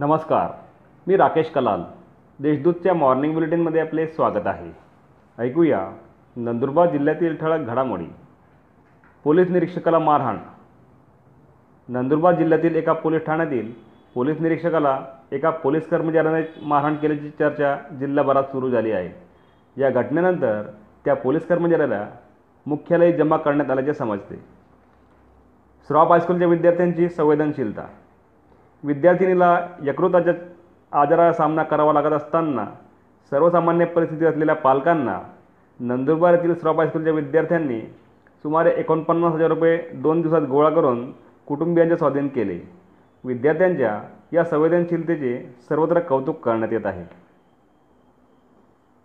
नमस्कार मी राकेश कलाल. देशदूतच्या मॉर्निंग बुलेटिनमध्ये आपले स्वागत आहे. ऐकूया नंदुरबार जिल्ह्यातील ठळक घडामोडी. पोलीस निरीक्षकाला मारहाण. नंदुरबार जिल्ह्यातील एका पोलीस ठाण्यातील पोलीस निरीक्षकाला एका पोलीस कर्मचाऱ्याने मारहाण केल्याची चर्चा जिल्हाभरात सुरू झाली आहे. या घटनेनंतर त्या पोलीस कर्मचाऱ्याला मुख्यालयी जमा करण्यात आल्याचे समजते. श्रॉफ हायस्कूलच्या विद्यार्थ्यांची संवेदनशीलता. विद्यार्थिनीला यकृताच्या आजाराचा सामना करावा लागत असताना सर्वसामान्य परिस्थिती असलेल्या पालकांना नंदुरबार येथील श्रॉफ हायस्कूलच्या विद्यार्थ्यांनी सुमारे एकोणपन्नास हजार रुपये दोन दिवसात गोळा करून कुटुंबियांच्या स्वाधीन केले. विद्यार्थ्यांच्या या संवेदनशीलतेचे सर्वत्र कौतुक करण्यात येत आहे.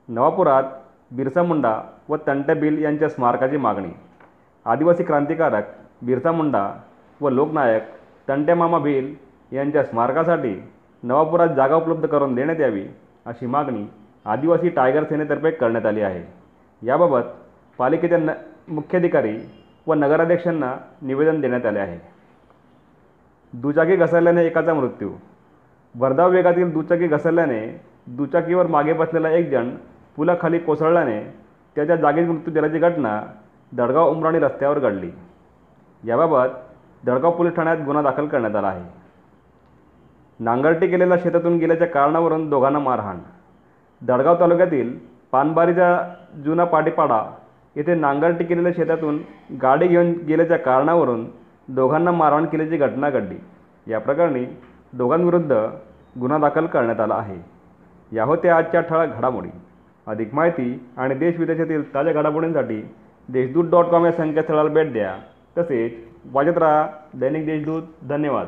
नवापुरात बिरसा मुंडा व तंट्या बिल यांच्या स्मारकाची मागणी. आदिवासी क्रांतिकारक बिरसा मुंडा व लोकनायक तंट्या मामा भिल यांच्या स्मारकासाठी नवापुरात जागा उपलब्ध करून देण्यात यावी अशी मागणी आदिवासी टायगर सेनेतर्फे करण्यात आली आहे. याबाबत पालिकेच्या न मुख्याधिकारी व नगराध्यक्षांना निवेदन देण्यात आले आहे. दुचाकी घसरल्याने एकाचा मृत्यू. वर्धा वेगातील दुचाकी घसरल्याने दुचाकीवर मागे बसलेला एक जण पुलाखाली कोसळल्याने त्याच्या जागीच मृत्यू झाल्याची घटना दडगाव उमराणी रस्त्यावर घडली. याबाबत दडगाव पोलीस ठाण्यात गुन्हा दाखल करण्यात आला आहे. नांगरटी केलेल्या शेतातून गेल्याच्या कारणावरून दोघांना मारहाण. दडगाव तालुक्यातील पानबारीचा जुना पाटीपाडा येथे नांगरटी केलेल्या शेतातून गाडी घेऊन गेल्याच्या कारणावरून दोघांना मारहाण केल्याची घटना घडली. या प्रकरणी दोघांविरुद्ध गुन्हा दाखल करण्यात आला आहे. या होत्या आजच्या ठळक घडामोडी. अधिक माहिती आणि देशविदेशातील ताज्या घडामोडींसाठी देशदूत डॉट कॉम या संकेतस्थळाला भेट द्या. तसेच वाजत राहा दैनिक देशदूत. धन्यवाद.